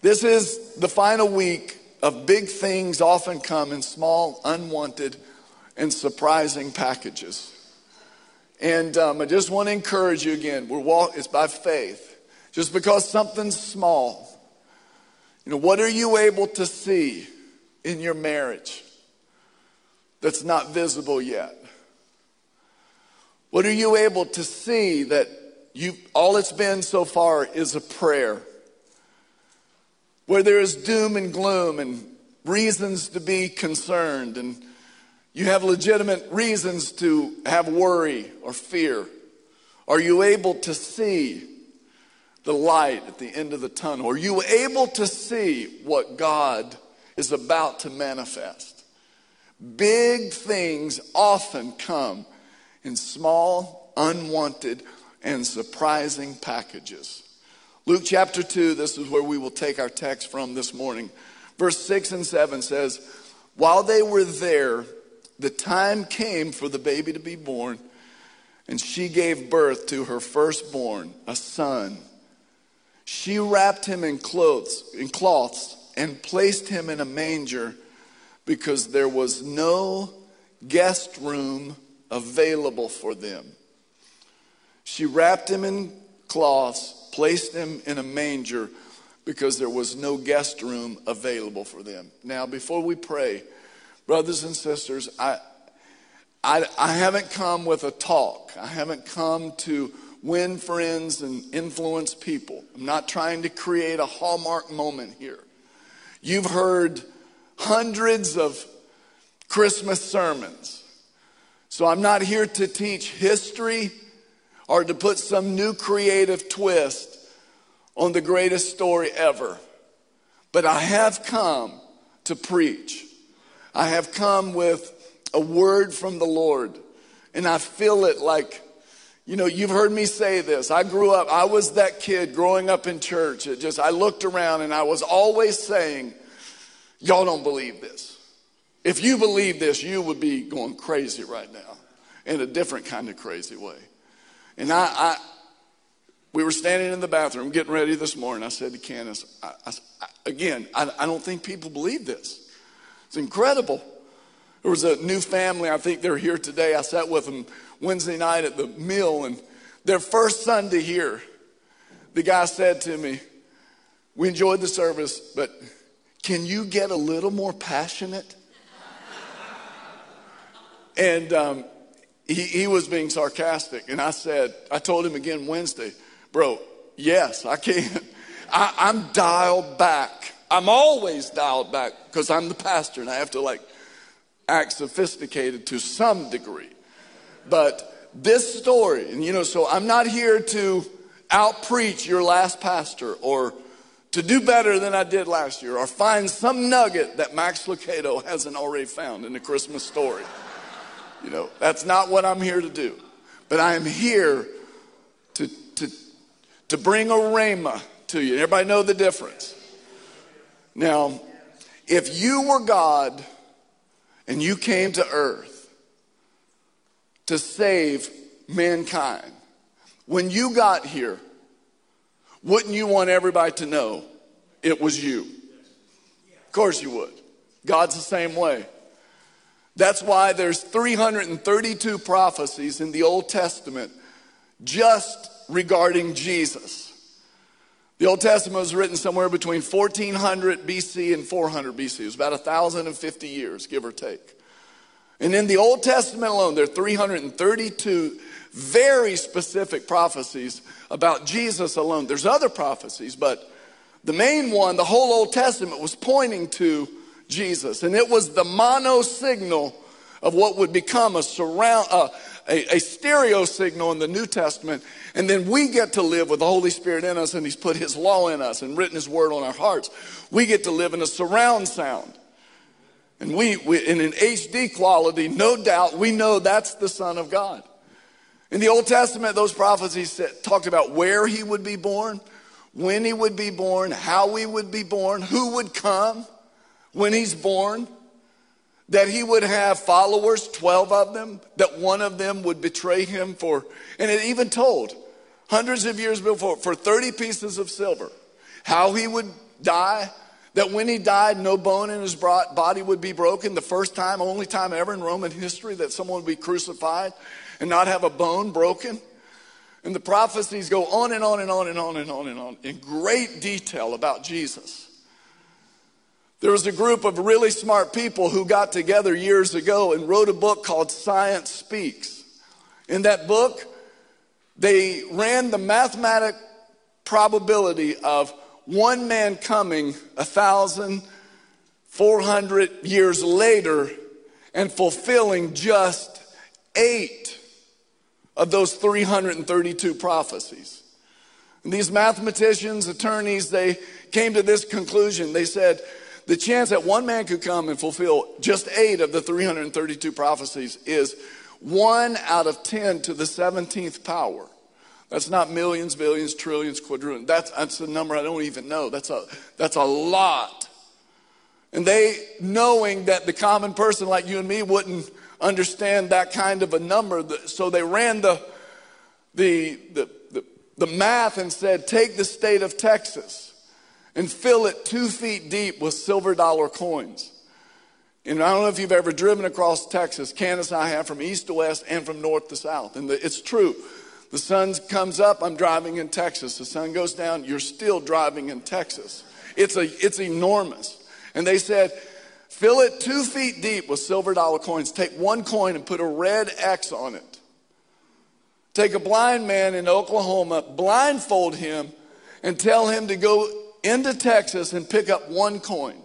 This is the final week of big things often come in small, unwanted, and surprising packages. And um, I just want to encourage you again. We're walk, it's by faith. Just because something's small, you know, what are you able to see in your marriage that's not visible yet? What are you able to see that you all it's been so far is a prayer? Where there is doom and gloom and reasons to be concerned and you have legitimate reasons to have worry or fear. Are you able to see the light at the end of the tunnel? Are you able to see what God is about to manifest? Big things often come in small, unwanted, and surprising packages. Luke chapter 2, this is where we will take our text from this morning. Verse 6 and 7 says, While they were there, the time came for the baby to be born, and she gave birth to her firstborn, a son. She wrapped him in clothes, in cloths, and placed him in a manger because there was no guest room available for them. She wrapped him in cloths, placed them in a manger because there was no guest room available for them. Now, before we pray, brothers and sisters, I, I, I haven't come with a talk. I haven't come to win friends and influence people. I'm not trying to create a hallmark moment here. You've heard hundreds of Christmas sermons. So I'm not here to teach history or to put some new creative twist on the greatest story ever. But I have come to preach. I have come with a word from the Lord. And I feel it like you know, you've heard me say this. I grew up, I was that kid growing up in church. It just, I looked around and I was always saying, y'all don't believe this. If you believe this, you would be going crazy right now in a different kind of crazy way. And I, I we were standing in the bathroom getting ready this morning. I said to Candace, I, I, again, I, I don't think people believe this. It's incredible. There was a new family, I think they're here today. I sat with them Wednesday night at the meal, and their first Sunday here, the guy said to me, We enjoyed the service, but can you get a little more passionate? and um, he, he was being sarcastic. And I said, I told him again Wednesday, Bro, yes, I can. I, I'm dialed back. I'm always dialed back because I'm the pastor and I have to like act sophisticated to some degree. But this story, and you know, so I'm not here to out preach your last pastor or to do better than I did last year or find some nugget that Max Lucado hasn't already found in the Christmas story. You know, that's not what I'm here to do. But I am here to, to, to bring a rhema to you. Everybody know the difference. Now, if you were God and you came to earth to save mankind. When you got here, wouldn't you want everybody to know it was you? Of course you would. God's the same way. That's why there's 332 prophecies in the Old Testament just regarding Jesus. The Old Testament was written somewhere between 1400 BC and 400 BC. It was about 1,050 years, give or take. And in the Old Testament alone, there are 332 very specific prophecies about Jesus alone. There's other prophecies, but the main one, the whole Old Testament was pointing to Jesus. And it was the mono signal of what would become a surround, uh, a, a stereo signal in the New Testament. And then we get to live with the Holy Spirit in us and He's put His law in us and written His word on our hearts. We get to live in a surround sound. And we, we, in an HD quality, no doubt, we know that's the Son of God. In the Old Testament, those prophecies talked about where he would be born, when he would be born, how he would be born, who would come when he's born, that he would have followers, 12 of them, that one of them would betray him for, and it even told hundreds of years before, for 30 pieces of silver. how he would die, that when he died, no bone in his body would be broken. The first time, only time ever in Roman history that someone would be crucified and not have a bone broken. And the prophecies go on and on and on and on and on and on in great detail about Jesus. There was a group of really smart people who got together years ago and wrote a book called Science Speaks. In that book, they ran the mathematic probability of one man coming a thousand four hundred years later and fulfilling just eight of those 332 prophecies. And these mathematicians, attorneys, they came to this conclusion. They said, the chance that one man could come and fulfill just eight of the 332 prophecies is one out of 10 to the 17th power. That's not millions, billions, trillions, quadrillions. That's, that's a number I don't even know. That's a, that's a lot. And they, knowing that the common person like you and me wouldn't understand that kind of a number, so they ran the, the, the, the, the math and said, take the state of Texas and fill it two feet deep with silver dollar coins. And I don't know if you've ever driven across Texas. And I have from east to west and from north to south. And the, it's true. The sun comes up, I'm driving in Texas. The sun goes down, you're still driving in Texas. It's, a, it's enormous. And they said, fill it two feet deep with silver dollar coins. Take one coin and put a red X on it. Take a blind man in Oklahoma, blindfold him, and tell him to go into Texas and pick up one coin,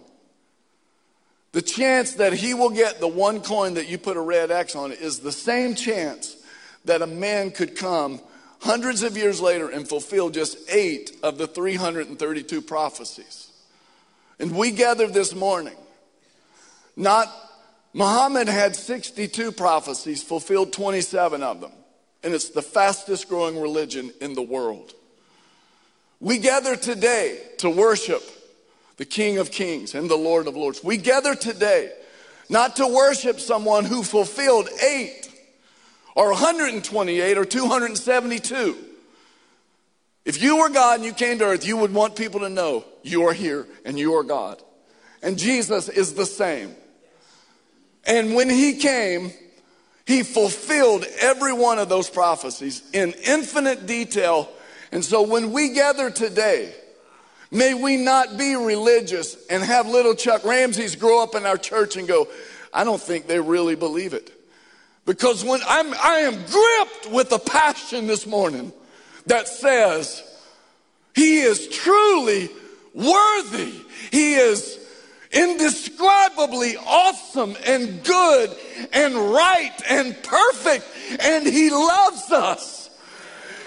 the chance that he will get the one coin that you put a red X on is the same chance that a man could come hundreds of years later and fulfill just eight of the 332 prophecies. And we gathered this morning, not Muhammad had 62 prophecies, fulfilled 27 of them. And it's the fastest growing religion in the world. We gather today to worship the King of Kings and the Lord of Lords. We gather today not to worship someone who fulfilled eight or 128 or 272. If you were God and you came to earth, you would want people to know you are here and you are God. And Jesus is the same. And when he came, he fulfilled every one of those prophecies in infinite detail and so when we gather today, may we not be religious and have little Chuck Ramses grow up in our church and go, I don't think they really believe it. Because when I'm, I am gripped with a passion this morning that says, He is truly worthy. He is indescribably awesome and good and right and perfect, and He loves us.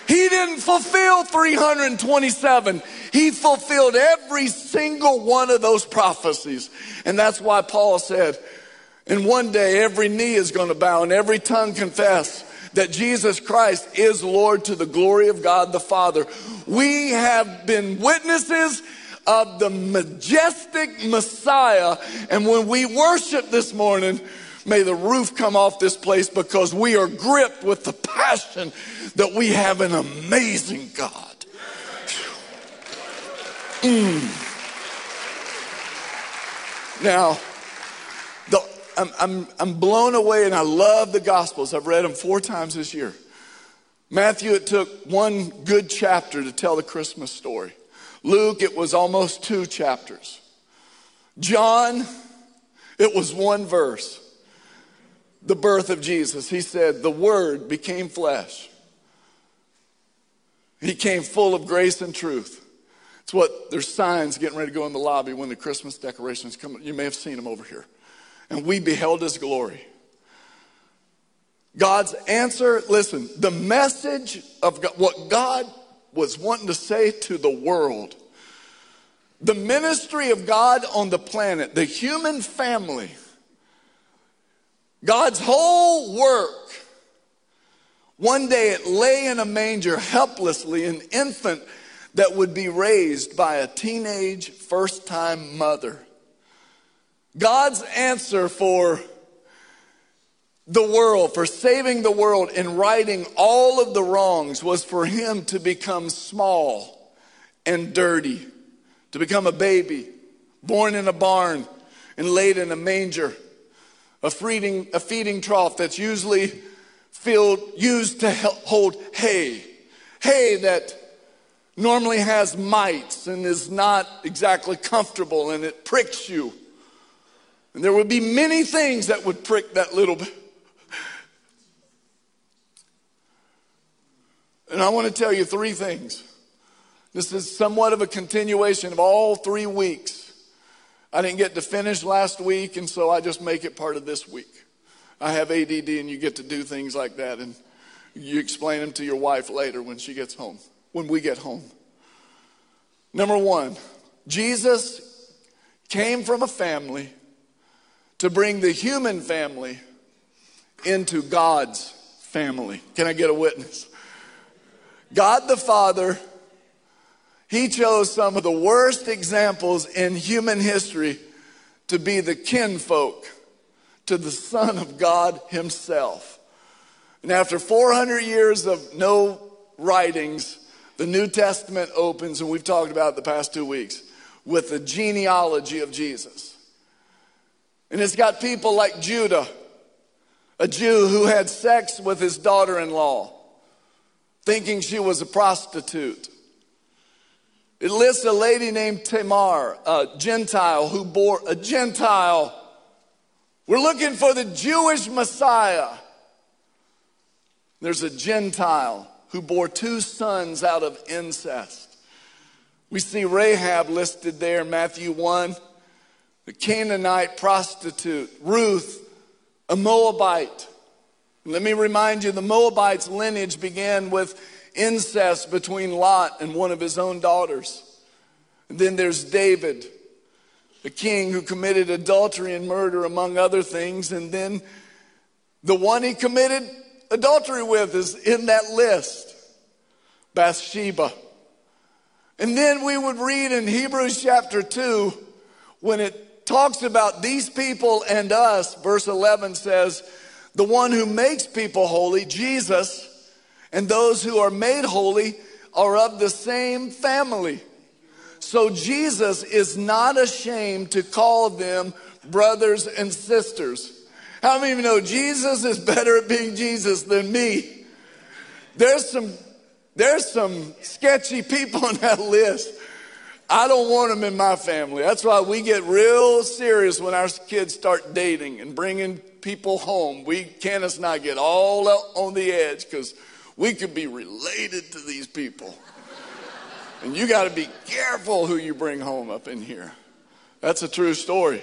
He didn't fulfill 327. He fulfilled every single one of those prophecies. And that's why Paul said, and one day every knee is going to bow and every tongue confess that Jesus Christ is Lord to the glory of God the Father. We have been witnesses of the majestic Messiah. And when we worship this morning, may the roof come off this place because we are gripped with the passion that we have an amazing God. Mm. Now, the, I'm, I'm, I'm blown away and I love the Gospels. I've read them four times this year. Matthew, it took one good chapter to tell the Christmas story. Luke, it was almost two chapters. John, it was one verse. The birth of Jesus. He said, The Word became flesh he came full of grace and truth. It's what there's signs getting ready to go in the lobby when the Christmas decorations come. You may have seen them over here. And we beheld his glory. God's answer, listen, the message of God, what God was wanting to say to the world, the ministry of God on the planet, the human family, God's whole work one day it lay in a manger helplessly, an infant that would be raised by a teenage first time mother. God's answer for the world, for saving the world and righting all of the wrongs was for him to become small and dirty to become a baby, born in a barn and laid in a manger, a feeding, a feeding trough that's usually filled, used to hold hay, hay that normally has mites and is not exactly comfortable and it pricks you. And there would be many things that would prick that little bit. And I want to tell you three things. This is somewhat of a continuation of all three weeks. I didn't get to finish last week, and so I just make it part of this week. I have ADD, and you get to do things like that, and you explain them to your wife later when she gets home, when we get home. Number one, Jesus came from a family to bring the human family into God's family. Can I get a witness? God the Father, He chose some of the worst examples in human history to be the kinfolk to the Son of God Himself. And after 400 years of no writings, the New Testament opens, and we've talked about the past two weeks, with the genealogy of Jesus. And it's got people like Judah, a Jew who had sex with his daughter in law thinking she was a prostitute. It lists a lady named Tamar, a Gentile who bore a Gentile. We're looking for the Jewish Messiah. There's a Gentile who bore two sons out of incest. We see Rahab listed there in Matthew 1, the Canaanite prostitute, Ruth, a Moabite. Let me remind you the Moabites' lineage began with incest between Lot and one of his own daughters. And then there's David, the king who committed adultery and murder, among other things. And then the one he committed adultery with is in that list Bathsheba. And then we would read in Hebrews chapter 2 when it talks about these people and us, verse 11 says, the one who makes people holy, Jesus, and those who are made holy are of the same family. So Jesus is not ashamed to call them brothers and sisters. How many of you know Jesus is better at being Jesus than me? There's some there's some sketchy people on that list. I don't want them in my family. That's why we get real serious when our kids start dating and bringing people home. We, Candace and I, get all on the edge because we could be related to these people. and you got to be careful who you bring home up in here. That's a true story.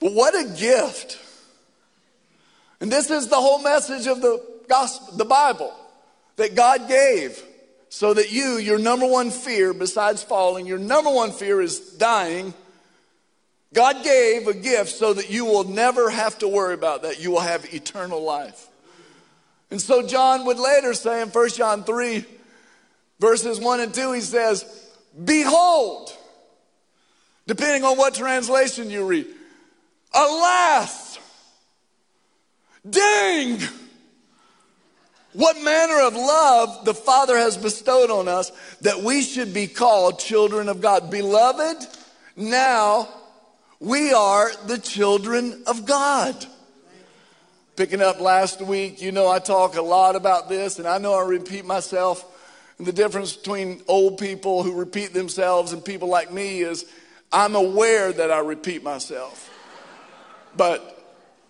But what a gift. And this is the whole message of the gospel, the Bible, that God gave so that you, your number one fear, besides falling, your number one fear is dying God gave a gift so that you will never have to worry about that. You will have eternal life. And so John would later say in 1 John 3, verses 1 and 2, he says, Behold, depending on what translation you read, alas, dang, what manner of love the Father has bestowed on us that we should be called children of God. Beloved, now we are the children of God. Picking up last week, you know, I talk a lot about this, and I know I repeat myself. And the difference between old people who repeat themselves and people like me is I'm aware that I repeat myself. But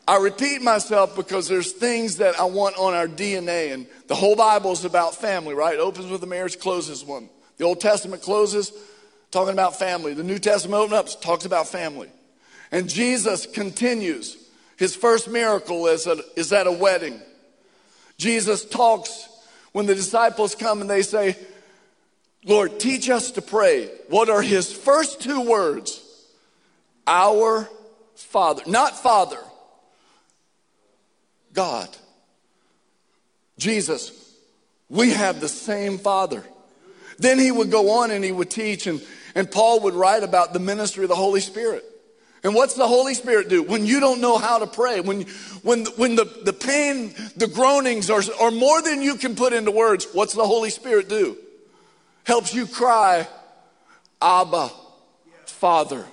I repeat myself because there's things that I want on our DNA. And the whole Bible is about family, right? It opens with a marriage, closes one. The Old Testament closes talking about family. The New Testament opens up, talks about family. And Jesus continues. His first miracle is at, is at a wedding. Jesus talks when the disciples come and they say, Lord, teach us to pray. What are his first two words? Our Father. Not Father, God. Jesus, we have the same Father. Then he would go on and he would teach, and, and Paul would write about the ministry of the Holy Spirit. And what's the Holy Spirit do? When you don't know how to pray, when, when, when the, the pain, the groanings are, are more than you can put into words, what's the Holy Spirit do? Helps you cry Abba, Father.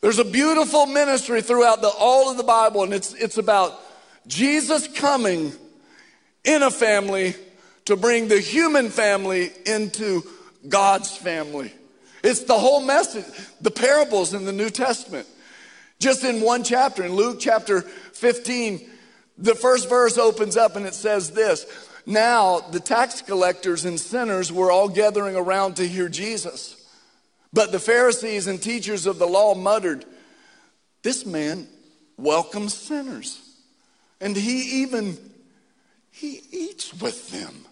There's a beautiful ministry throughout the, all of the Bible, and it's, it's about Jesus coming in a family to bring the human family into God's family. It's the whole message, the parables in the New Testament. Just in one chapter, in Luke chapter 15, the first verse opens up and it says this Now the tax collectors and sinners were all gathering around to hear Jesus. But the Pharisees and teachers of the law muttered, This man welcomes sinners. And he even he eats with them.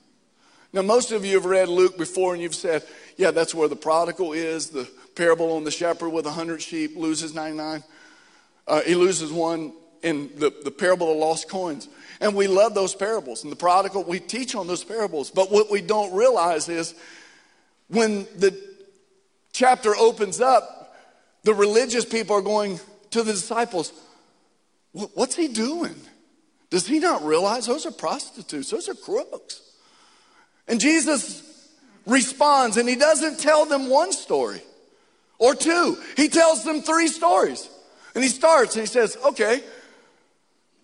Now, most of you have read Luke before and you've said, yeah, that's where the prodigal is, the parable on the shepherd with a hundred sheep loses 99. Uh, he loses one in the, the parable of lost coins. And we love those parables. And the prodigal, we teach on those parables. But what we don't realize is when the chapter opens up, the religious people are going to the disciples, What's he doing? Does he not realize those are prostitutes? Those are crooks. And Jesus responds and he doesn't tell them one story or two, he tells them three stories. And he starts and he says, Okay,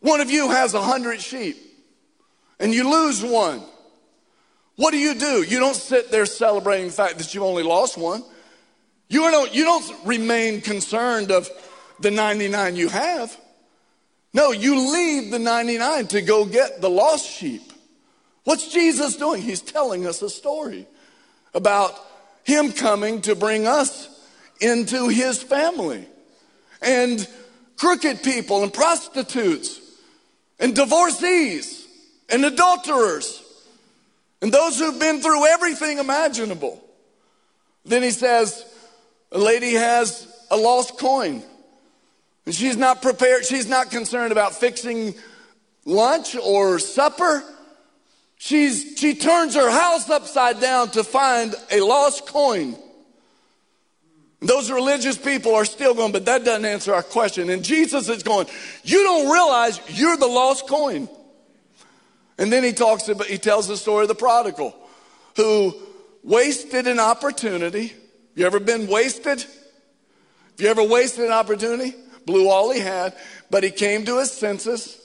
one of you has a hundred sheep and you lose one. What do you do? You don't sit there celebrating the fact that you only lost one. You don't, you don't remain concerned of the 99 you have. No, you leave the 99 to go get the lost sheep. What's Jesus doing? He's telling us a story about him coming to bring us into his family. And crooked people and prostitutes and divorcees and adulterers and those who've been through everything imaginable. Then he says, a lady has a lost coin. And she's not prepared, she's not concerned about fixing lunch or supper. She's, she turns her house upside down to find a lost coin. Those religious people are still going, but that doesn't answer our question. And Jesus is going, You don't realize you're the lost coin. And then he talks about, he tells the story of the prodigal who wasted an opportunity. You ever been wasted? Have you ever wasted an opportunity? Blew all he had, but he came to his senses.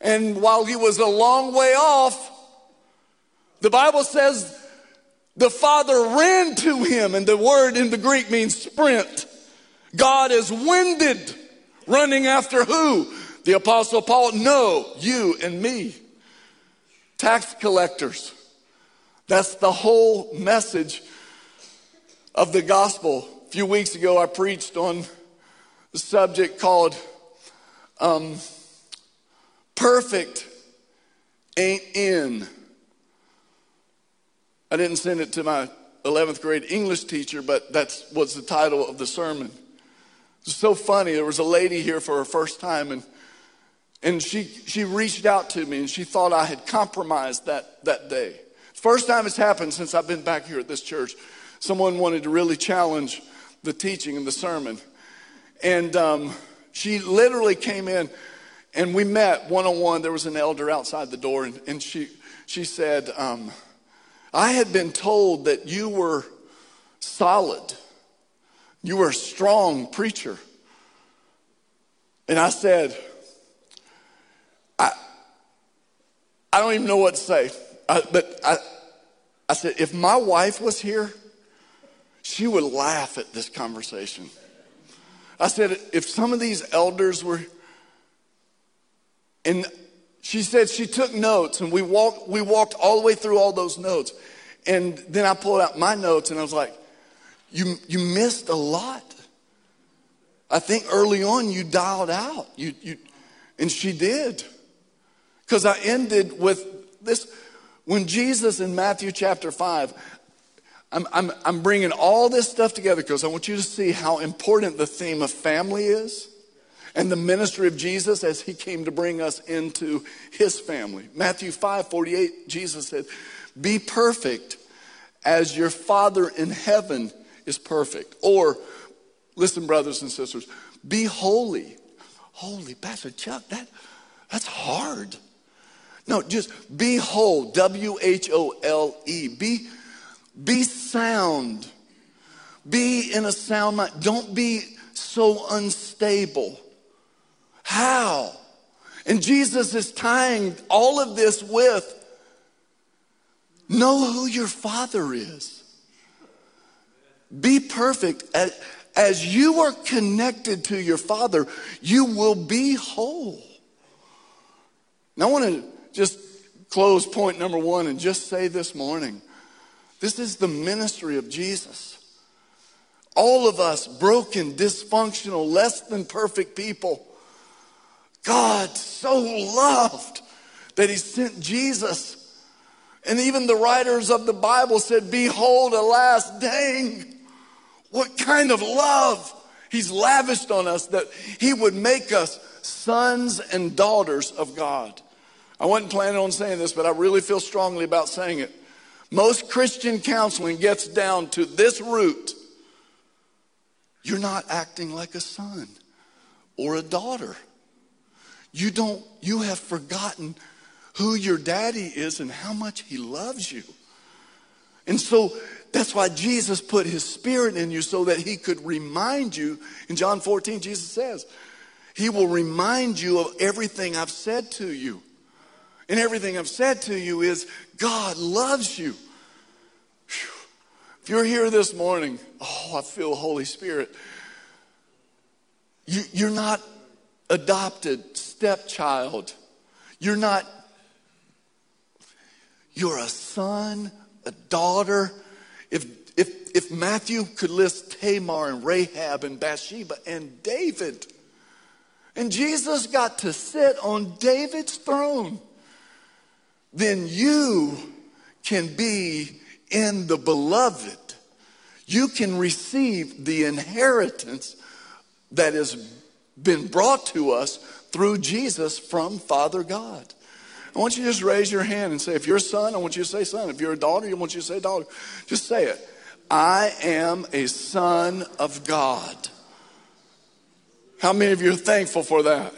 And while he was a long way off, the Bible says the father ran to him, and the word in the Greek means sprint. God is winded, running after who? The Apostle Paul. No, you and me. Tax collectors. That's the whole message of the gospel. A few weeks ago, I preached on a subject called um, Perfect Ain't In. I didn't send it to my 11th grade English teacher, but that was the title of the sermon. It's so funny. There was a lady here for her first time, and, and she, she reached out to me, and she thought I had compromised that, that day. First time it's happened since I've been back here at this church. Someone wanted to really challenge the teaching and the sermon. And um, she literally came in, and we met one on one. There was an elder outside the door, and, and she, she said, um, I had been told that you were solid, you were a strong preacher. And I said, I, I don't even know what to say. I, but I, I said, if my wife was here, she would laugh at this conversation. I said, if some of these elders were, and she said she took notes and we walked, we walked all the way through all those notes. And then I pulled out my notes and I was like, you, you missed a lot. I think early on you dialed out. You, you, and she did. Because I ended with this. When Jesus in Matthew chapter 5, I'm, I'm, I'm bringing all this stuff together because I want you to see how important the theme of family is and the ministry of Jesus as he came to bring us into his family. Matthew 5 48, Jesus said, Be perfect as your Father in heaven is perfect. Or, listen, brothers and sisters, be holy. Holy, Pastor Chuck, that, that's hard. No, just be whole, W H O L E. Be, be sound. Be in a sound mind. Don't be so unstable. How? And Jesus is tying all of this with know who your father is. Be perfect. As, you are connected to your father, you will be whole. Now, I want to just close point number one and just say this morning this is the ministry of Jesus. All of us, broken, dysfunctional, less than perfect people, God so loved that He sent Jesus. And even the writers of the Bible said, Behold, alas, dang, what kind of love He's lavished on us that He would make us sons and daughters of God. I wasn't planning on saying this, but I really feel strongly about saying it. Most Christian counseling gets down to this root you're not acting like a son or a daughter. You don't, you have forgotten who your daddy is and how much he loves you. And so that's why Jesus put his spirit in you so that he could remind you. In John 14, Jesus says, He will remind you of everything I've said to you. And everything I've said to you is God loves you. If you're here this morning, oh, I feel Holy Spirit. You, you're not adopted stepchild. You're not, you're a son, a daughter. If, if, if Matthew could list Tamar and Rahab and Bathsheba and David, and Jesus got to sit on David's throne, then you can be in the beloved. You can receive the inheritance that has been brought to us through Jesus from Father God. I want you to just raise your hand and say, if you're a son, I want you to say son. If you're a daughter, I want you to say daughter. Just say it. I am a son of God. How many of you are thankful for that?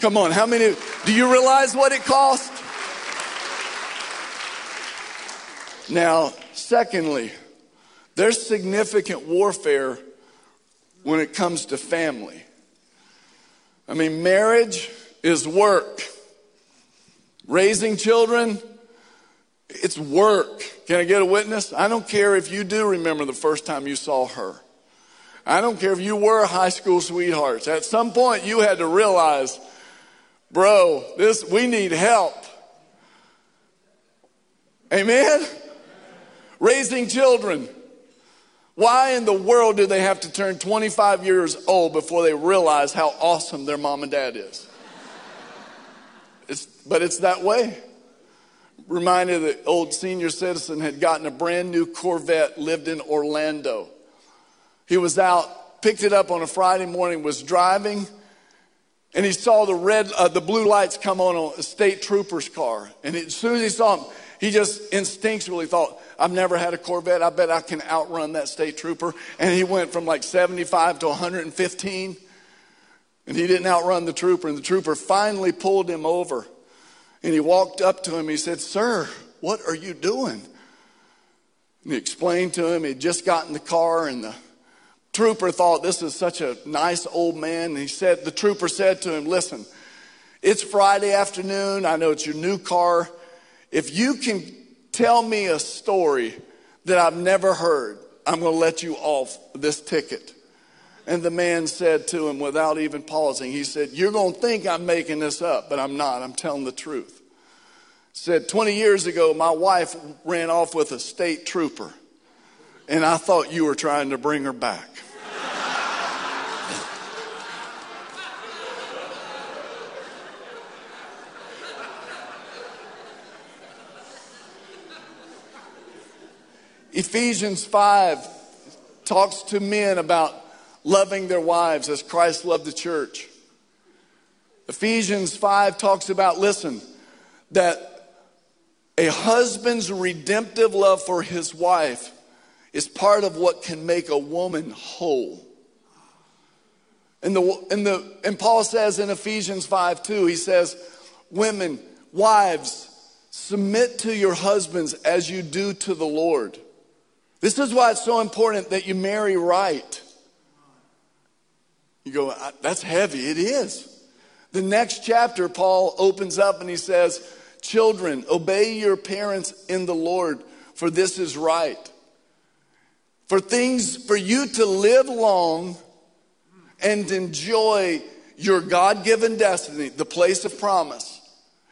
Come on, how many? Do you realize what it cost? Now, secondly, there's significant warfare when it comes to family. I mean, marriage is work. Raising children, it's work. Can I get a witness? I don't care if you do remember the first time you saw her. I don't care if you were high school sweethearts. At some point, you had to realize, bro, this we need help. Amen. Raising children. Why in the world do they have to turn 25 years old before they realize how awesome their mom and dad is? It's, but it's that way. Reminded that old senior citizen had gotten a brand new Corvette, lived in Orlando. He was out, picked it up on a Friday morning, was driving, and he saw the red, uh, the blue lights come on a state trooper's car. And as soon as he saw him, he just instinctually thought, I've never had a Corvette. I bet I can outrun that state trooper. And he went from like 75 to 115. And he didn't outrun the trooper. And the trooper finally pulled him over. And he walked up to him. He said, Sir, what are you doing? And he explained to him he'd just got in the car and the trooper thought this is such a nice old man. And he said, the trooper said to him, Listen, it's Friday afternoon. I know it's your new car. If you can tell me a story that I've never heard, I'm going to let you off this ticket. And the man said to him without even pausing, he said, You're going to think I'm making this up, but I'm not. I'm telling the truth. Said, 20 years ago, my wife ran off with a state trooper, and I thought you were trying to bring her back. Ephesians 5 talks to men about loving their wives as Christ loved the church. Ephesians 5 talks about, listen, that a husband's redemptive love for his wife is part of what can make a woman whole. And, the, and, the, and Paul says in Ephesians 5 2, he says, Women, wives, submit to your husbands as you do to the Lord. This is why it's so important that you marry right. You go, that's heavy. It is. The next chapter, Paul opens up and he says, Children, obey your parents in the Lord, for this is right. For things, for you to live long and enjoy your God given destiny, the place of promise,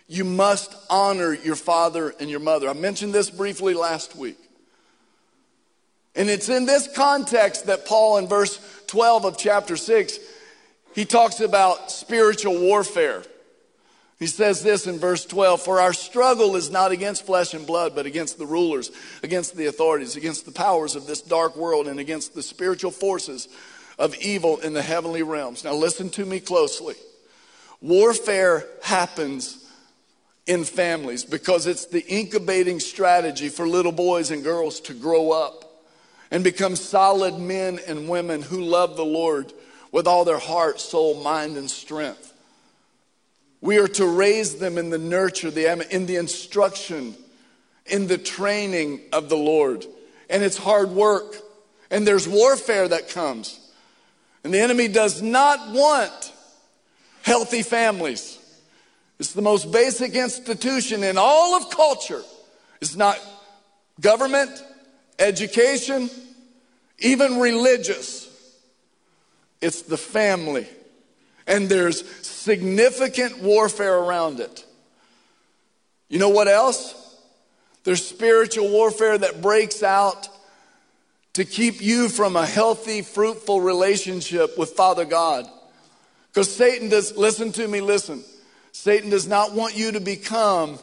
you must honor your father and your mother. I mentioned this briefly last week. And it's in this context that Paul, in verse 12 of chapter 6, he talks about spiritual warfare. He says this in verse 12 For our struggle is not against flesh and blood, but against the rulers, against the authorities, against the powers of this dark world, and against the spiritual forces of evil in the heavenly realms. Now, listen to me closely. Warfare happens in families because it's the incubating strategy for little boys and girls to grow up and become solid men and women who love the Lord with all their heart, soul, mind, and strength. We are to raise them in the nurture, the, in the instruction, in the training of the Lord. And it's hard work. And there's warfare that comes. And the enemy does not want healthy families. It's the most basic institution in all of culture. It's not government, education, even religious. It's the family. And there's significant warfare around it. You know what else? There's spiritual warfare that breaks out to keep you from a healthy, fruitful relationship with Father God. Because Satan does, listen to me, listen. Satan does not want you to become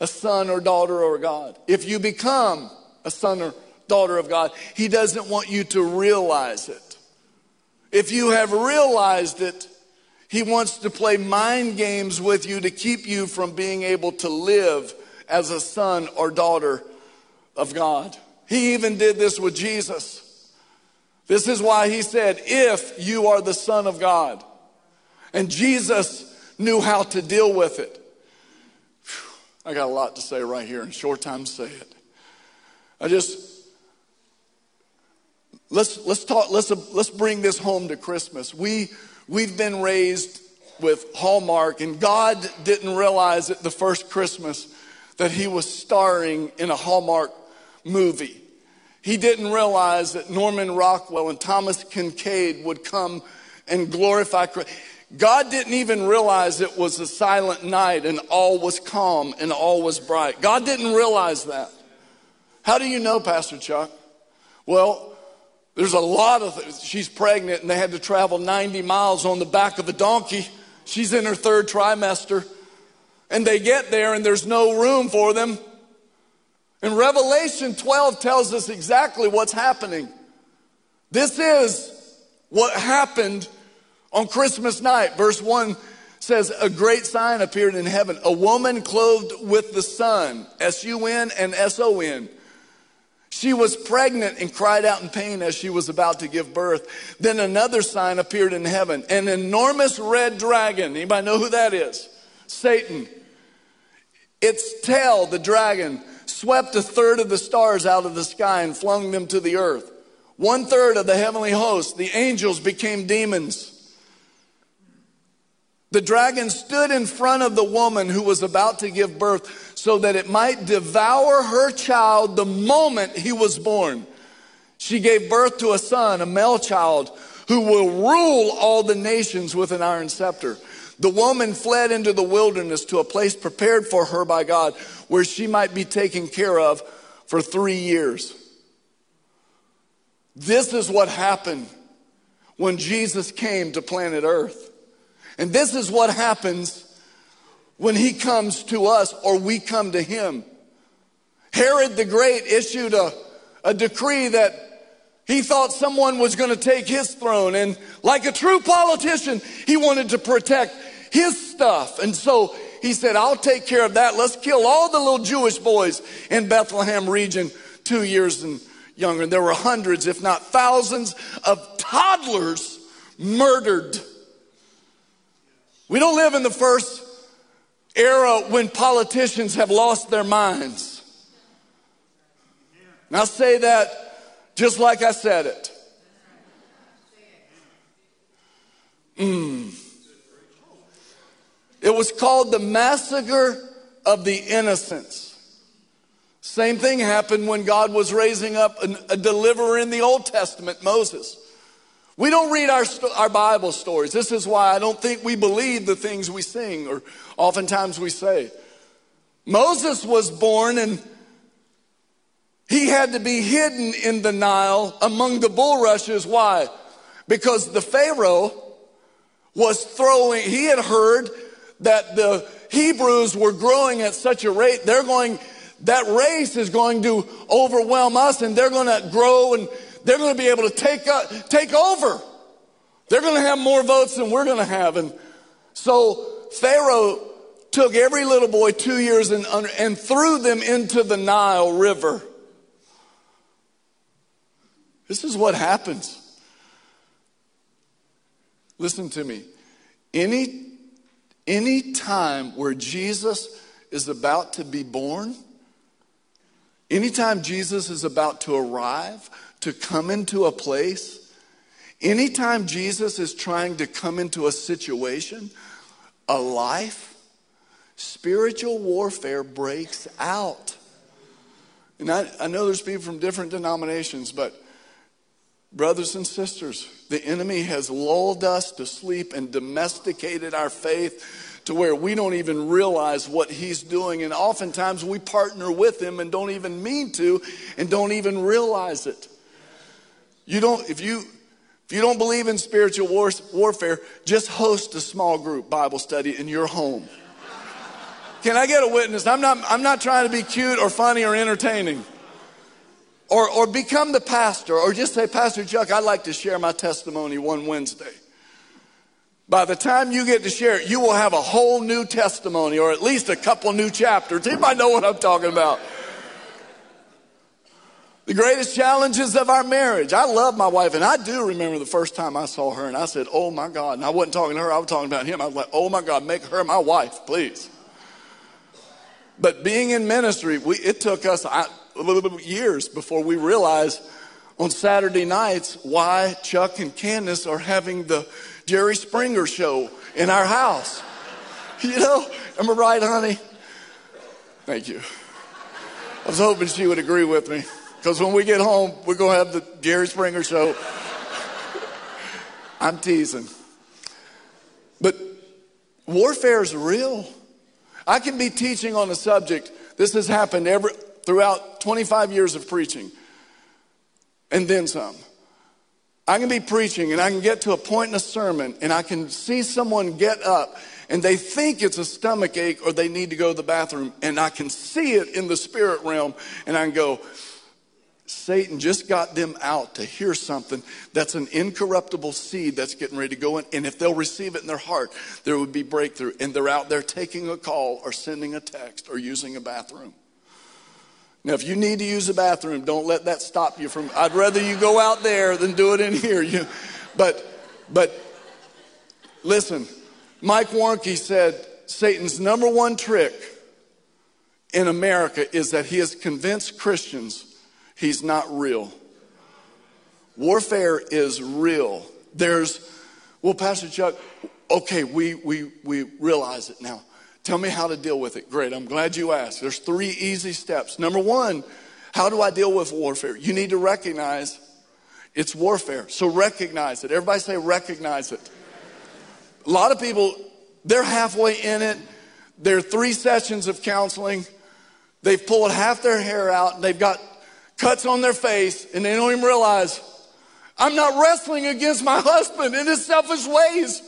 a son or daughter or God. If you become a son or daughter of God, he doesn't want you to realize it. If you have realized it, he wants to play mind games with you to keep you from being able to live as a son or daughter of God. He even did this with Jesus. This is why he said, If you are the Son of God. And Jesus knew how to deal with it. I got a lot to say right here in short time to say it. I just Let's, let's talk, let's, let's bring this home to Christmas. We, we've been raised with Hallmark, and God didn't realize at the first Christmas that He was starring in a Hallmark movie. He didn't realize that Norman Rockwell and Thomas Kinkade would come and glorify Christ. God didn't even realize it was a silent night and all was calm and all was bright. God didn't realize that. How do you know, Pastor Chuck? Well, there's a lot of, she's pregnant and they had to travel 90 miles on the back of a donkey. She's in her third trimester. And they get there and there's no room for them. And Revelation 12 tells us exactly what's happening. This is what happened on Christmas night. Verse 1 says, A great sign appeared in heaven a woman clothed with the sun, S U N and S O N she was pregnant and cried out in pain as she was about to give birth. Then another sign appeared in heaven an enormous red dragon. Anybody know who that is? Satan. Its tail, the dragon, swept a third of the stars out of the sky and flung them to the earth. One third of the heavenly host, the angels, became demons. The dragon stood in front of the woman who was about to give birth so that it might devour her child the moment he was born. She gave birth to a son, a male child, who will rule all the nations with an iron scepter. The woman fled into the wilderness to a place prepared for her by God where she might be taken care of for three years. This is what happened when Jesus came to planet Earth. And this is what happens when he comes to us or we come to him. Herod the Great issued a, a decree that he thought someone was going to take his throne. And like a true politician, he wanted to protect his stuff. And so he said, I'll take care of that. Let's kill all the little Jewish boys in Bethlehem region, two years and younger. And there were hundreds, if not thousands, of toddlers murdered. We don't live in the first era when politicians have lost their minds. And I say that just like I said it. Mm. It was called the massacre of the innocents. Same thing happened when God was raising up a, deliverer in the Old Testament, Moses. We don't read our, our Bible stories. This is why I don't think we believe the things we sing or oftentimes we say. Moses was born and he had to be hidden in the Nile among the bulrushes. Why? Because the Pharaoh was throwing, he had heard that the Hebrews were growing at such a rate, they're going, that race is going to overwhelm us and they're going to grow and they're going to be able to take, take over. They're going to have more votes than we're going to have. And so Pharaoh took every little boy two years and, and threw them into the Nile River. This is what happens. Listen to me. Any, any time where Jesus is about to be born, anytime Jesus is about to arrive, to come into a place, anytime Jesus is trying to come into a situation, a life, spiritual warfare breaks out. And I, I know there's people from different denominations, but brothers and sisters, the enemy has lulled us to sleep and domesticated our faith to where we don't even realize what he's doing. And oftentimes we partner with him and don't even mean to and don't even realize it. You don't, if you, if you don't believe in spiritual war, warfare, just host a small group Bible study in your home. Can I get a witness? I'm not, I'm not trying to be cute or funny or entertaining. Or, or become the pastor, or just say, Pastor Chuck, I'd like to share my testimony one Wednesday. By the time you get to share it, you will have a whole new testimony, or at least a couple new chapters. Anybody know what I'm talking about? The greatest challenges of our marriage. I love my wife, and I do remember the first time I saw her, and I said, Oh my God. And I wasn't talking to her, I was talking about him. I was like, Oh my God, make her my wife, please. But being in ministry, we, it took us a little bit years before we realized on Saturday nights why Chuck and Candace are having the Jerry Springer show in our house. You know, am I right, honey? Thank you. I was hoping she would agree with me. Because when we get home, we're going to have the Jerry Springer show. I'm teasing. But warfare is real. I can be teaching on a subject. This has happened every, throughout 25 years of preaching, and then some. I can be preaching and I can get to a point in a sermon and I can see someone get up and they think it's a stomach ache or they need to go to the bathroom and I can see it in the spirit realm and I can go, Satan just got them out to hear something that's an incorruptible seed that's getting ready to go in. And if they'll receive it in their heart, there would be breakthrough. And they're out there taking a call or sending a text or using a bathroom. Now, if you need to use a bathroom, don't let that stop you from. I'd rather you go out there than do it in here. You, but, but listen, Mike Warnke said Satan's number one trick in America is that he has convinced Christians He's not real. Warfare is real. There's, well, Pastor Chuck, okay, we, we, we realize it now. Tell me how to deal with it. Great, I'm glad you asked. There's three easy steps. Number one, how do I deal with warfare? You need to recognize it's warfare. So recognize it. Everybody say recognize it. A lot of people, they're halfway in it. There are three sessions of counseling. They've pulled half their hair out they've got cuts on their face, and they don't even realize I'm not wrestling against my husband in his selfish ways.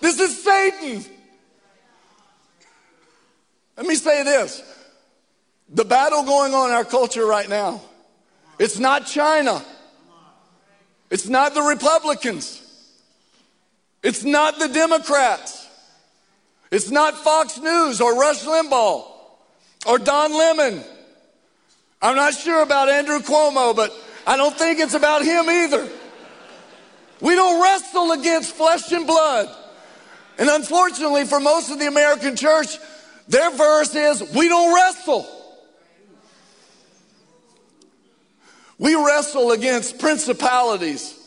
This is Satan. Let me say this. The battle going on in our culture right now, it's not China, it's not the Republicans, it's not the Democrats, it's not Fox News or Rush Limbaugh or Don Lemon I'm not sure about Andrew Cuomo, but I don't think it's about him either. We don't wrestle against flesh and blood. And unfortunately, for most of the American church, their verse is, We don't wrestle. We wrestle against principalities,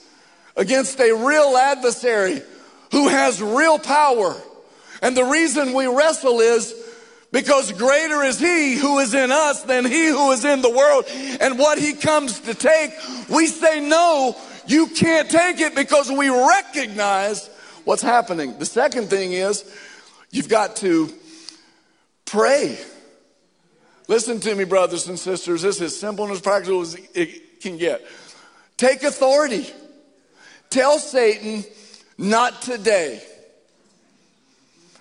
against a real adversary who has real power. And the reason we wrestle is because greater is he who is in us than he who is in the world. And what he comes to take, we say, no, you can't take it because we recognize what's happening. The second thing is you've got to pray. Listen to me, brothers and sisters. This is simple and as practical as it can get. Take authority. Tell Satan, not today.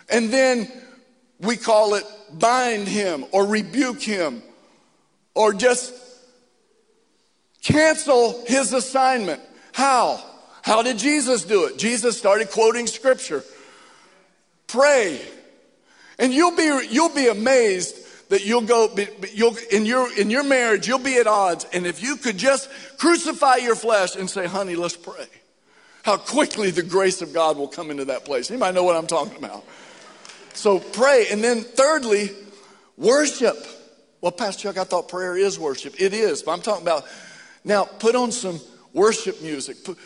And then we call it bind him or rebuke him or just cancel his assignment. How? How did Jesus do it? Jesus started quoting scripture. Pray. And you'll be, you'll be amazed that you'll go, you'll, in your, in your marriage, you'll be at odds. And if you could just crucify your flesh and say, honey, let's pray. How quickly the grace of God will come into that place. Anybody know what I'm talking about? So pray. And then thirdly, worship. Well, Pastor Chuck, I thought prayer is worship. It is, but I'm talking about now put on some worship music. Put,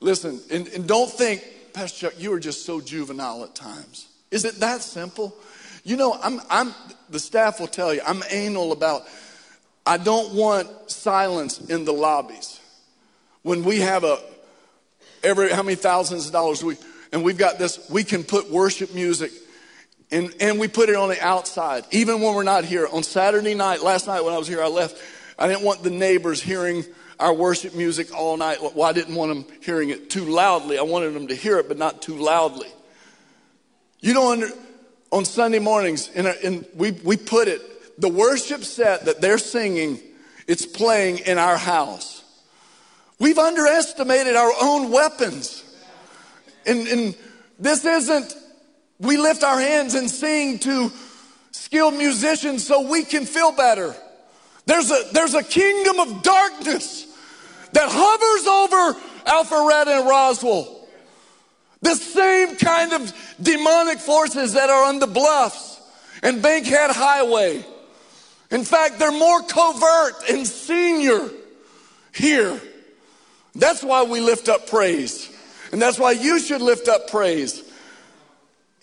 listen, and, and don't think, Pastor Chuck, you are just so juvenile at times. Is it that simple? You know, I'm, I'm, the staff will tell you, I'm anal about, I don't want silence in the lobbies. When we have a, every, how many thousands of dollars we, and we've got this, we can put worship music and, and we put it on the outside, even when we're not here. On Saturday night, last night when I was here, I left. I didn't want the neighbors hearing our worship music all night. Well, I didn't want them hearing it too loudly. I wanted them to hear it, but not too loudly. You know, under, on Sunday mornings, in, our, in we, we put it, the worship set that they're singing, it's playing in our house. We've underestimated our own weapons. And, and this isn't we lift our hands and sing to skilled musicians so we can feel better. There's a, there's a kingdom of darkness that hovers over Alpharetta and Roswell. The same kind of demonic forces that are on the bluffs and Bankhead Highway. In fact, they're more covert and senior here. That's why we lift up praise. And that's why you should lift up praise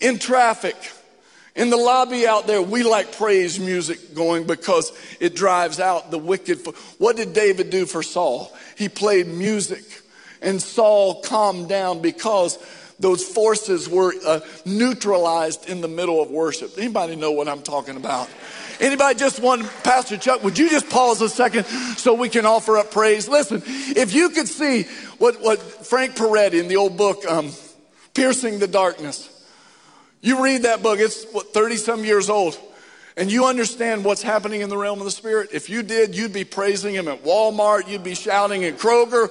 in traffic, in the lobby out there, we like praise music going because it drives out the wicked. What did David do for Saul? He played music and Saul calmed down because those forces were uh, neutralized in the middle of worship. Anybody know what I'm talking about? Anybody just want, Pastor Chuck, would you just pause a second so we can offer up praise? Listen, if you could see what, what Frank Peretti in the old book, um, Piercing the Darkness, you read that book, it's what, 30 some years old, and you understand what's happening in the realm of the Spirit. If you did, you'd be praising Him at Walmart, you'd be shouting at Kroger,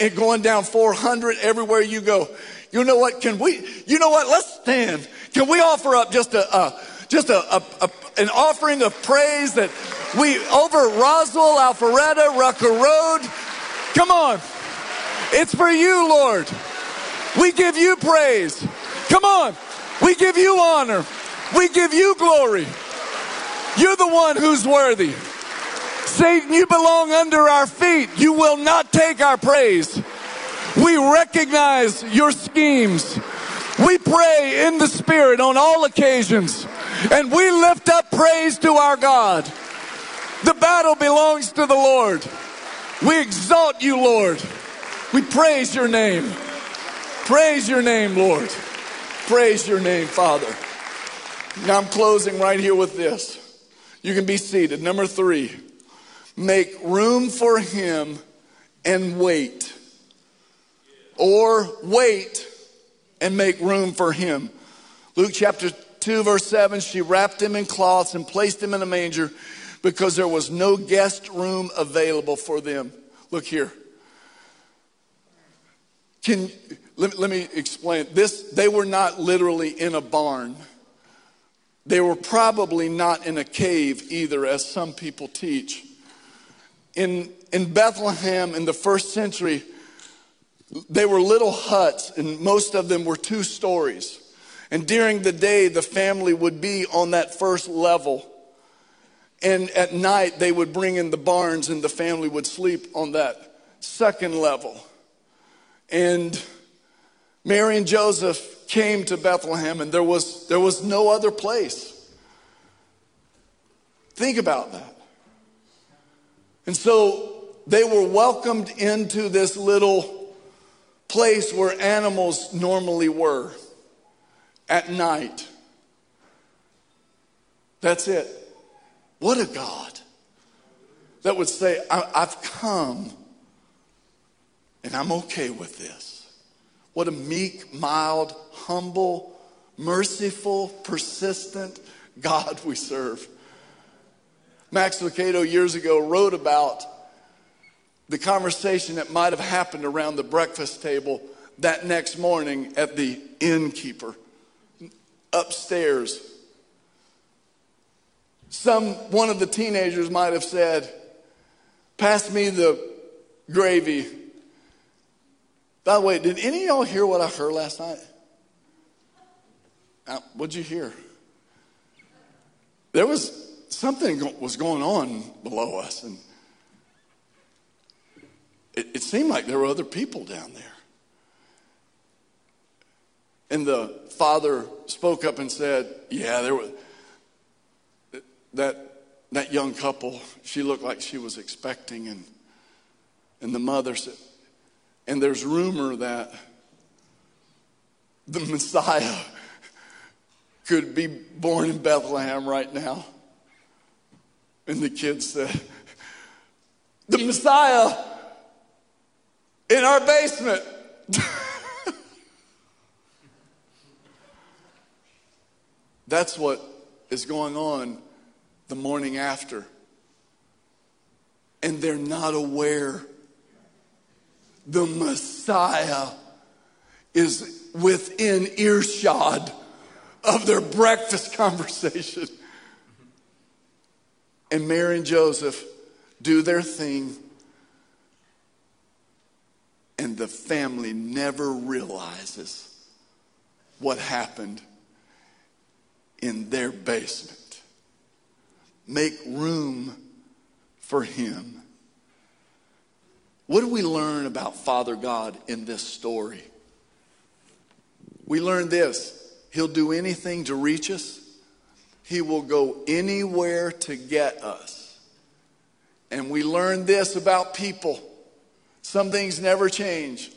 and going down 400 everywhere you go. You know what? Can we, you know what? Let's stand. Can we offer up just a, uh, just a, a, a, an offering of praise that we, over Roswell, Alpharetta, Rucker Road, come on. It's for you, Lord. We give you praise. Come on. We give you honor. We give you glory. You're the one who's worthy. Satan, you belong under our feet. You will not take our praise. We recognize your schemes. We pray in the Spirit on all occasions, and we lift up praise to our God. The battle belongs to the Lord. We exalt you, Lord. We praise your name. Praise your name, Lord. Praise your name, Father. Now I'm closing right here with this. You can be seated. Number three, make room for him and wait. Or wait and make room for him. Luke chapter 2, verse 7 she wrapped him in cloths and placed him in a manger because there was no guest room available for them. Look here. Can let, let me explain. This, they were not literally in a barn. They were probably not in a cave either, as some people teach. In, in Bethlehem in the first century, they were little huts, and most of them were two stories. And during the day, the family would be on that first level. And at night, they would bring in the barns, and the family would sleep on that second level. And Mary and Joseph came to Bethlehem, and there was, there was no other place. Think about that. And so they were welcomed into this little place where animals normally were at night. That's it. What a God that would say, I've come and I'm okay with this. What a meek, mild, humble, merciful, persistent God we serve. Max Lucado years ago wrote about the conversation that might have happened around the breakfast table that next morning at the innkeeper upstairs. Some one of the teenagers might have said, "Pass me the gravy." By the way, did any of y'all hear what I heard last night? Uh, what'd you hear? There was something was going on below us, and it, it seemed like there were other people down there. And the father spoke up and said, Yeah, there was that that young couple, she looked like she was expecting and and the mother said, and there's rumor that the Messiah could be born in Bethlehem right now. And the kid said, The Messiah in our basement. That's what is going on the morning after. And they're not aware the Messiah is within earshot of their breakfast conversation. And Mary and Joseph do their thing, and the family never realizes what happened in their basement. Make room for him. What do we learn about Father God in this story? We learn this He'll do anything to reach us, He will go anywhere to get us. And we learn this about people. Some things never change.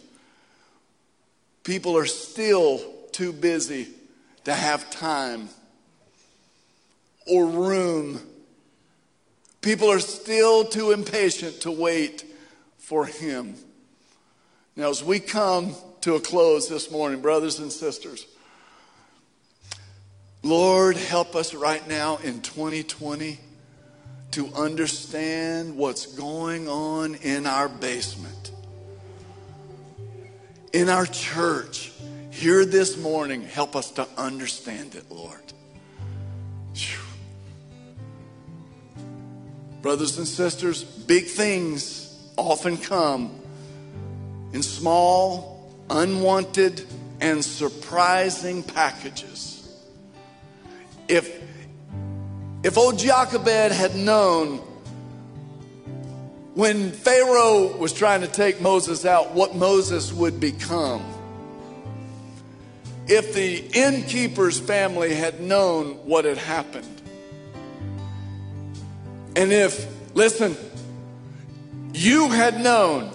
People are still too busy to have time or room. People are still too impatient to wait for Him. Now, as we come to a close this morning, brothers and sisters, Lord, help us right now in 2020 to understand what's going on in our basement, in our church. Here this morning, help us to understand it, Lord. Brothers and sisters, big things often come in small, unwanted, and surprising packages. If, if old Jochebed had known when Pharaoh was trying to take Moses out what Moses would become, if the innkeeper's family had known what had happened, and if, listen, you had known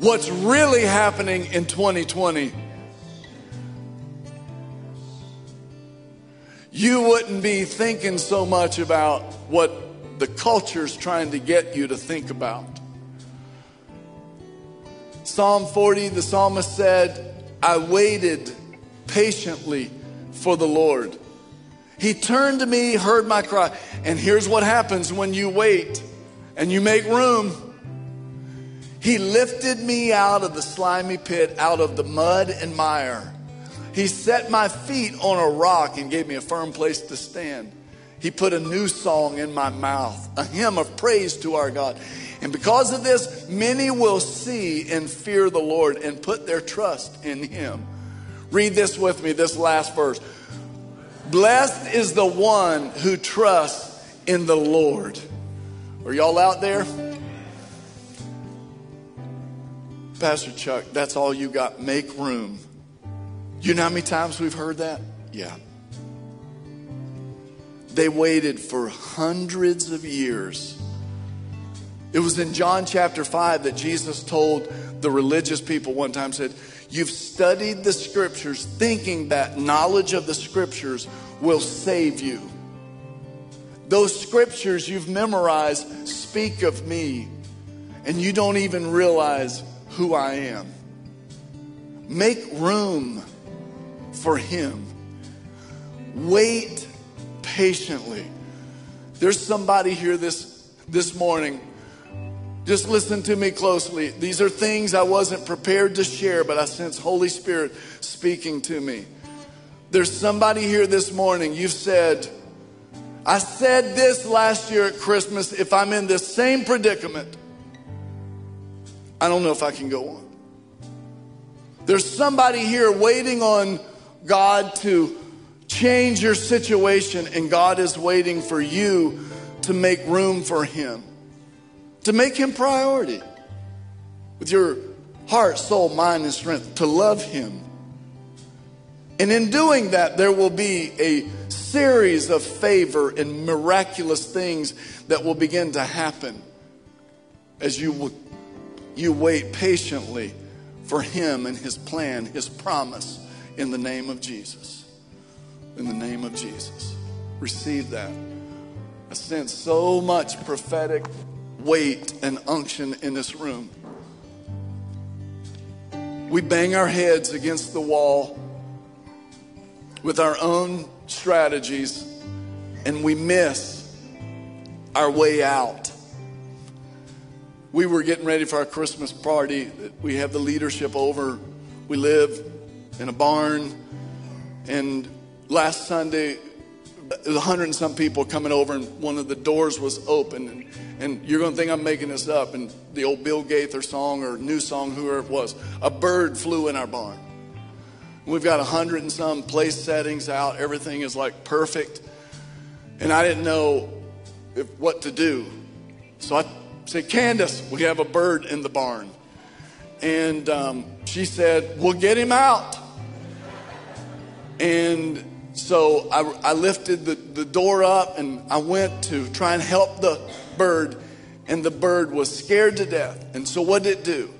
what's really happening in 2020, you wouldn't be thinking so much about what the culture's trying to get you to think about. Psalm 40, the psalmist said, I waited patiently for the Lord. He turned to me, heard my cry. And here's what happens when you wait and you make room. He lifted me out of the slimy pit, out of the mud and mire. He set my feet on a rock and gave me a firm place to stand. He put a new song in my mouth, a hymn of praise to our God. And because of this, many will see and fear the Lord and put their trust in Him. Read this with me, this last verse. Blessed is the one who trusts in the Lord. Are y'all out there? Pastor Chuck, that's all you got. Make room. You know how many times we've heard that? Yeah. They waited for hundreds of years. It was in John chapter 5 that Jesus told the religious people one time said, "You've studied the scriptures thinking that knowledge of the scriptures will save you. Those scriptures you've memorized speak of me, and you don't even realize who I am. Make room for him. Wait patiently. There's somebody here this, this morning. Just listen to me closely. These are things I wasn't prepared to share, but I sense Holy Spirit speaking to me. There's somebody here this morning. You've said, I said this last year at Christmas. If I'm in this same predicament, I don't know if I can go on. There's somebody here waiting on God to change your situation, and God is waiting for you to make room for Him, to make Him priority with your heart, soul, mind, and strength, to love Him. And in doing that, there will be a series of favor and miraculous things that will begin to happen as you, you wait patiently for Him and His plan, His promise in the name of Jesus. In the name of Jesus. Receive that. I sense so much prophetic weight and unction in this room. We bang our heads against the wall with our own strategies and we miss our way out we were getting ready for our Christmas party. We have the leadership over. We live in a barn. And last Sunday, a hundred and some people coming over, and one of the doors was open. And, and you're going to think I'm making this up. And the old Bill Gaither song or new song, whoever it was, a bird flew in our barn. We've got a hundred and some place settings out. Everything is like perfect. And I didn't know if, what to do. So I said, Candace, we have a bird in the barn. And um, she said, We'll get him out. And so I, I lifted the, the door up and I went to try and help the bird. And the bird was scared to death. And so what did it do?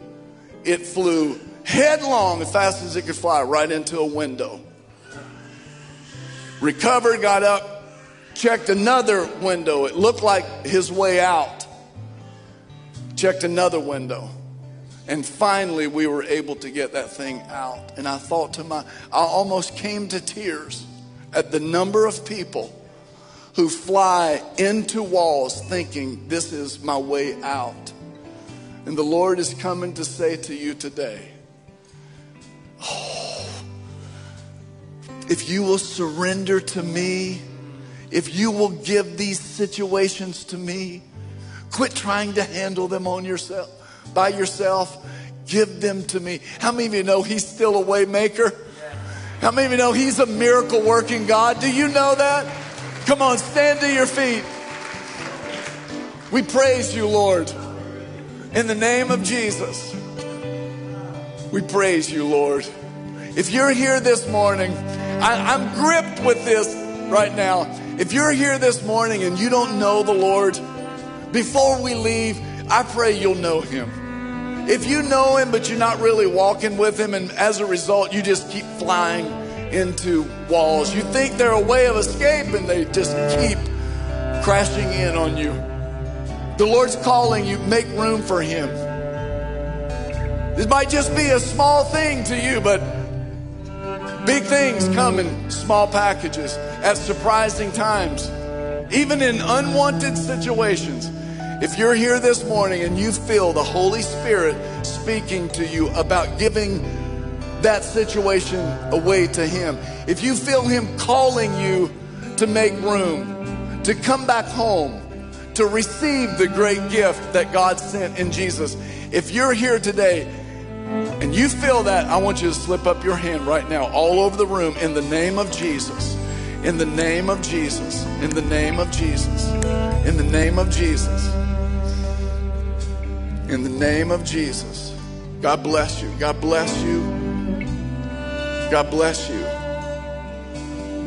It flew headlong as fast as it could fly right into a window. Recovered, got up, checked another window. It looked like his way out checked another window. And finally, we were able to get that thing out. And I thought to my, I almost came to tears at the number of people who fly into walls thinking, this is my way out. And the Lord is coming to say to you today, if you will surrender to me, if you will give these situations to me, Quit trying to handle them on yourself by yourself. Give them to me. How many of you know he's still a waymaker? How many of you know he's a miracle working God? Do you know that? Come on, stand to your feet. We praise you, Lord. In the name of Jesus. We praise you, Lord. If you're here this morning, I, am gripped with this right now. If you're here this morning and you don't know the Lord, before we leave, I pray you'll know him. If you know him, but you're not really walking with him, and as a result, you just keep flying into walls, you think they're a way of escape, and they just keep crashing in on you. The Lord's calling you, make room for him. This might just be a small thing to you, but big things come in small packages at surprising times, even in unwanted situations. If you're here this morning and you feel the Holy Spirit speaking to you about giving that situation away to Him, if you feel Him calling you to make room, to come back home, to receive the great gift that God sent in Jesus, if you're here today and you feel that, I want you to slip up your hand right now, all over the room, in the name of Jesus. In the name of Jesus. In the name of Jesus. In the name of Jesus. In the name of Jesus. God bless you. God bless you. God bless you.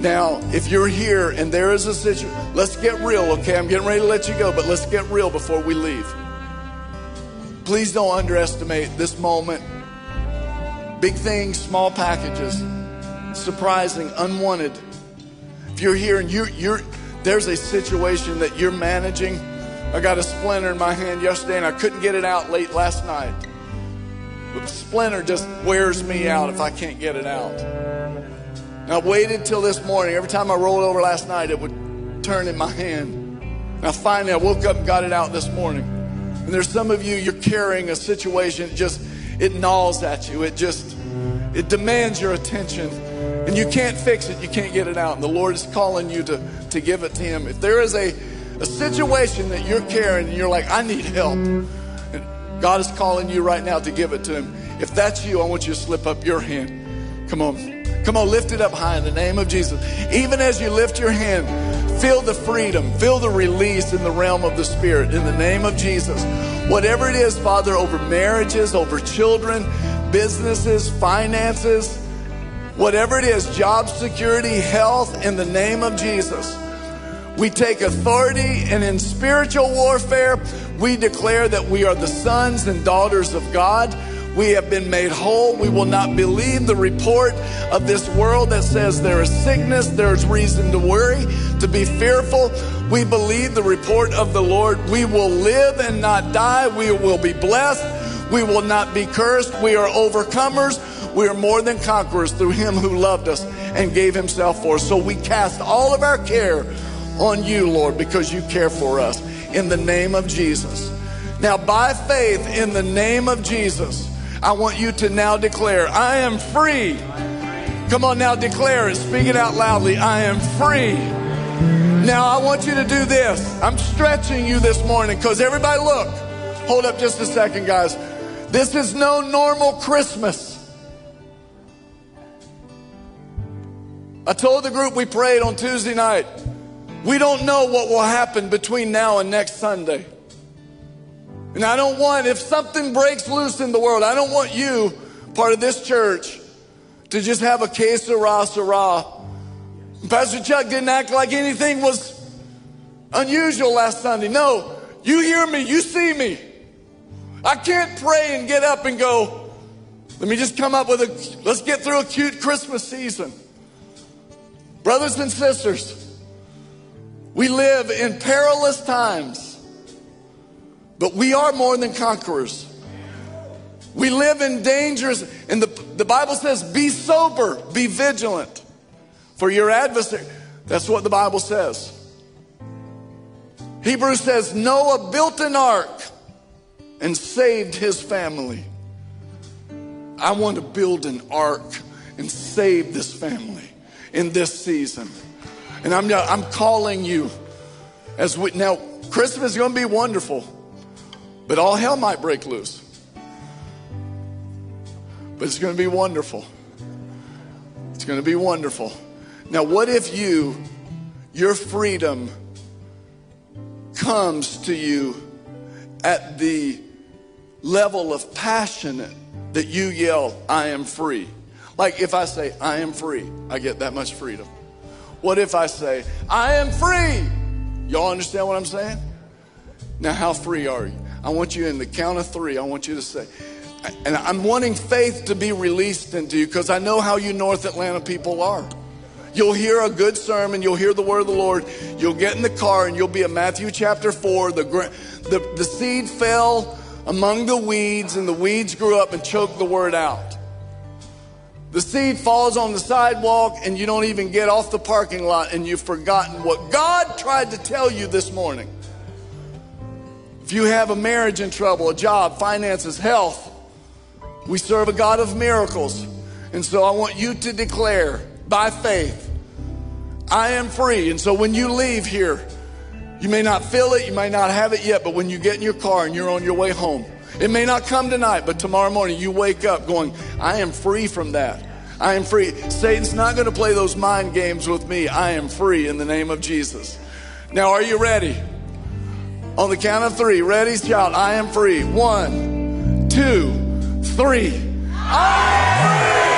Now, if you're here and there is a situation, let's get real, okay? I'm getting ready to let you go, but let's get real before we leave. Please don't underestimate this moment. Big things, small packages, surprising, unwanted. If you're here and you're, you're there's a situation that you're managing. I got a splinter in my hand yesterday and I couldn't get it out late last night. The splinter just wears me out if I can't get it out. And I waited till this morning. Every time I rolled over last night, it would turn in my hand. Now finally, I woke up and got it out this morning. And there's some of you, you're carrying a situation, it just, it gnaws at you. It just, it demands your attention. And you can't fix it, you can't get it out. And the Lord is calling you to, to give it to Him. If there is a, a situation that you're carrying and you're like, I need help, and God is calling you right now to give it to Him. If that's you, I want you to slip up your hand. Come on. Come on, lift it up high in the name of Jesus. Even as you lift your hand, feel the freedom, feel the release in the realm of the Spirit in the name of Jesus. Whatever it is, Father, over marriages, over children, businesses, finances, whatever it is, job security, health, in the name of Jesus. We take authority and in spiritual warfare, we declare that we are the sons and daughters of God. We have been made whole. We will not believe the report of this world that says there is sickness, there's reason to worry, to be fearful. We believe the report of the Lord. We will live and not die. We will be blessed. We will not be cursed. We are overcomers. We are more than conquerors through him who loved us and gave himself for us. So we cast all of our care on you, Lord, because you care for us in the name of Jesus. Now, by faith in the name of Jesus, I want you to now declare, I am free. Come on now, declare it. Speak it out loudly. I am free. Now, I want you to do this. I'm stretching you this morning because everybody, look. Hold up just a second, guys. This is no normal Christmas. I told the group we prayed on Tuesday night. We don't know what will happen between now and next Sunday. And I don't want, if something breaks loose in the world, I don't want you, part of this church, to just have a case of rah, sarah. Pastor Chuck didn't act like anything was unusual last Sunday. No, you hear me, you see me. I can't pray and get up and go, let me just come up with a, let's get through a cute Christmas season. Brothers and sisters, we live in perilous times. But we are more than conquerors. We live in dangers, and the, the Bible says, be sober, be vigilant for your adversary. That's what the Bible says. Hebrews says, Noah built an ark and saved his family. I want to build an ark and save this family in this season. And I'm, I'm calling you as we, now, Christmas is going to be wonderful. But all hell might break loose. But it's going to be wonderful. It's going to be wonderful. Now, what if you, your freedom comes to you at the level of passion that you yell, I am free? Like if I say, I am free, I get that much freedom. What if I say, I am free? Y'all understand what I'm saying? Now, how free are you? I want you in the count of three, I want you to say, and I'm wanting faith to be released into you because I know how you North Atlanta people are. You'll hear a good sermon, you'll hear the word of the Lord, you'll get in the car and you'll be at Matthew chapter 4. The, the, the seed fell among the weeds and the weeds grew up and choked the word out. The seed falls on the sidewalk and you don't even get off the parking lot and you've forgotten what God tried to tell you this morning. If you have a marriage in trouble, a job, finances, health, we serve a God of miracles. And so I want you to declare by faith, I am free. And so when you leave here, you may not feel it, you may not have it yet, but when you get in your car and you're on your way home, it may not come tonight, but tomorrow morning you wake up going, I am free from that. I am free. Satan's not going to play those mind games with me. I am free in the name of Jesus. Now, are you ready? On the count of three, ready, shout, I am free. One, two, three. I am free!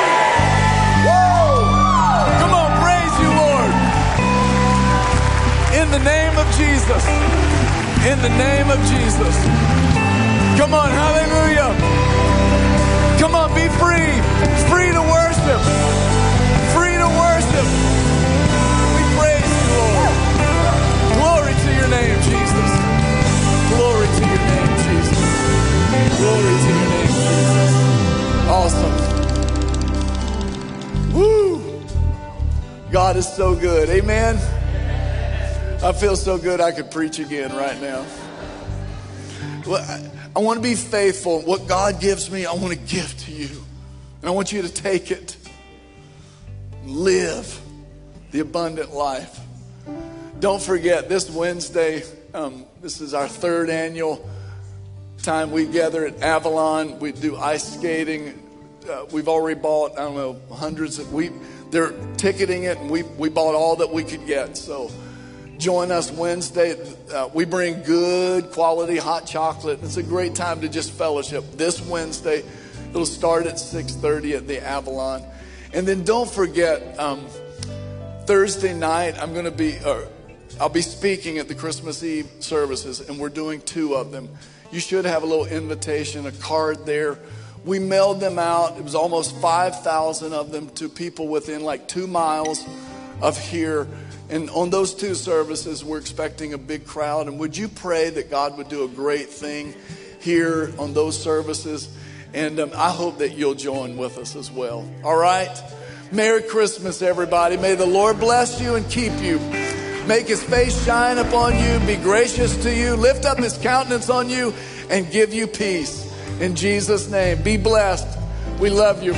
Woo! Come on, praise you, Lord. In the name of Jesus. In the name of Jesus. Come on, hallelujah. Come on, be free. Free to worship. God is so good. Amen. I feel so good I could preach again right now. Well, I, I want to be faithful. What God gives me, I want to give to you. And I want you to take it. Live the abundant life. Don't forget, this Wednesday, um, this is our third annual time we gather at Avalon. We do ice skating. Uh, we've already bought, I don't know, hundreds of, we, they're ticketing it and we, we bought all that we could get. So join us Wednesday. Uh, we bring good quality hot chocolate. It's a great time to just fellowship. This Wednesday, it'll start at 6.30 at the Avalon. And then don't forget, um, Thursday night, I'm going to be, uh, I'll be speaking at the Christmas Eve services, and we're doing two of them. You should have a little invitation, a card there. We mailed them out. It was almost 5,000 of them to people within like two miles of here. And on those two services, we're expecting a big crowd. And would you pray that God would do a great thing here on those services? And um, I hope that you'll join with us as well. All right? Merry Christmas, everybody. May the Lord bless you and keep you. Make his face shine upon you, be gracious to you, lift up his countenance on you, and give you peace. In Jesus' name, be blessed. We love you.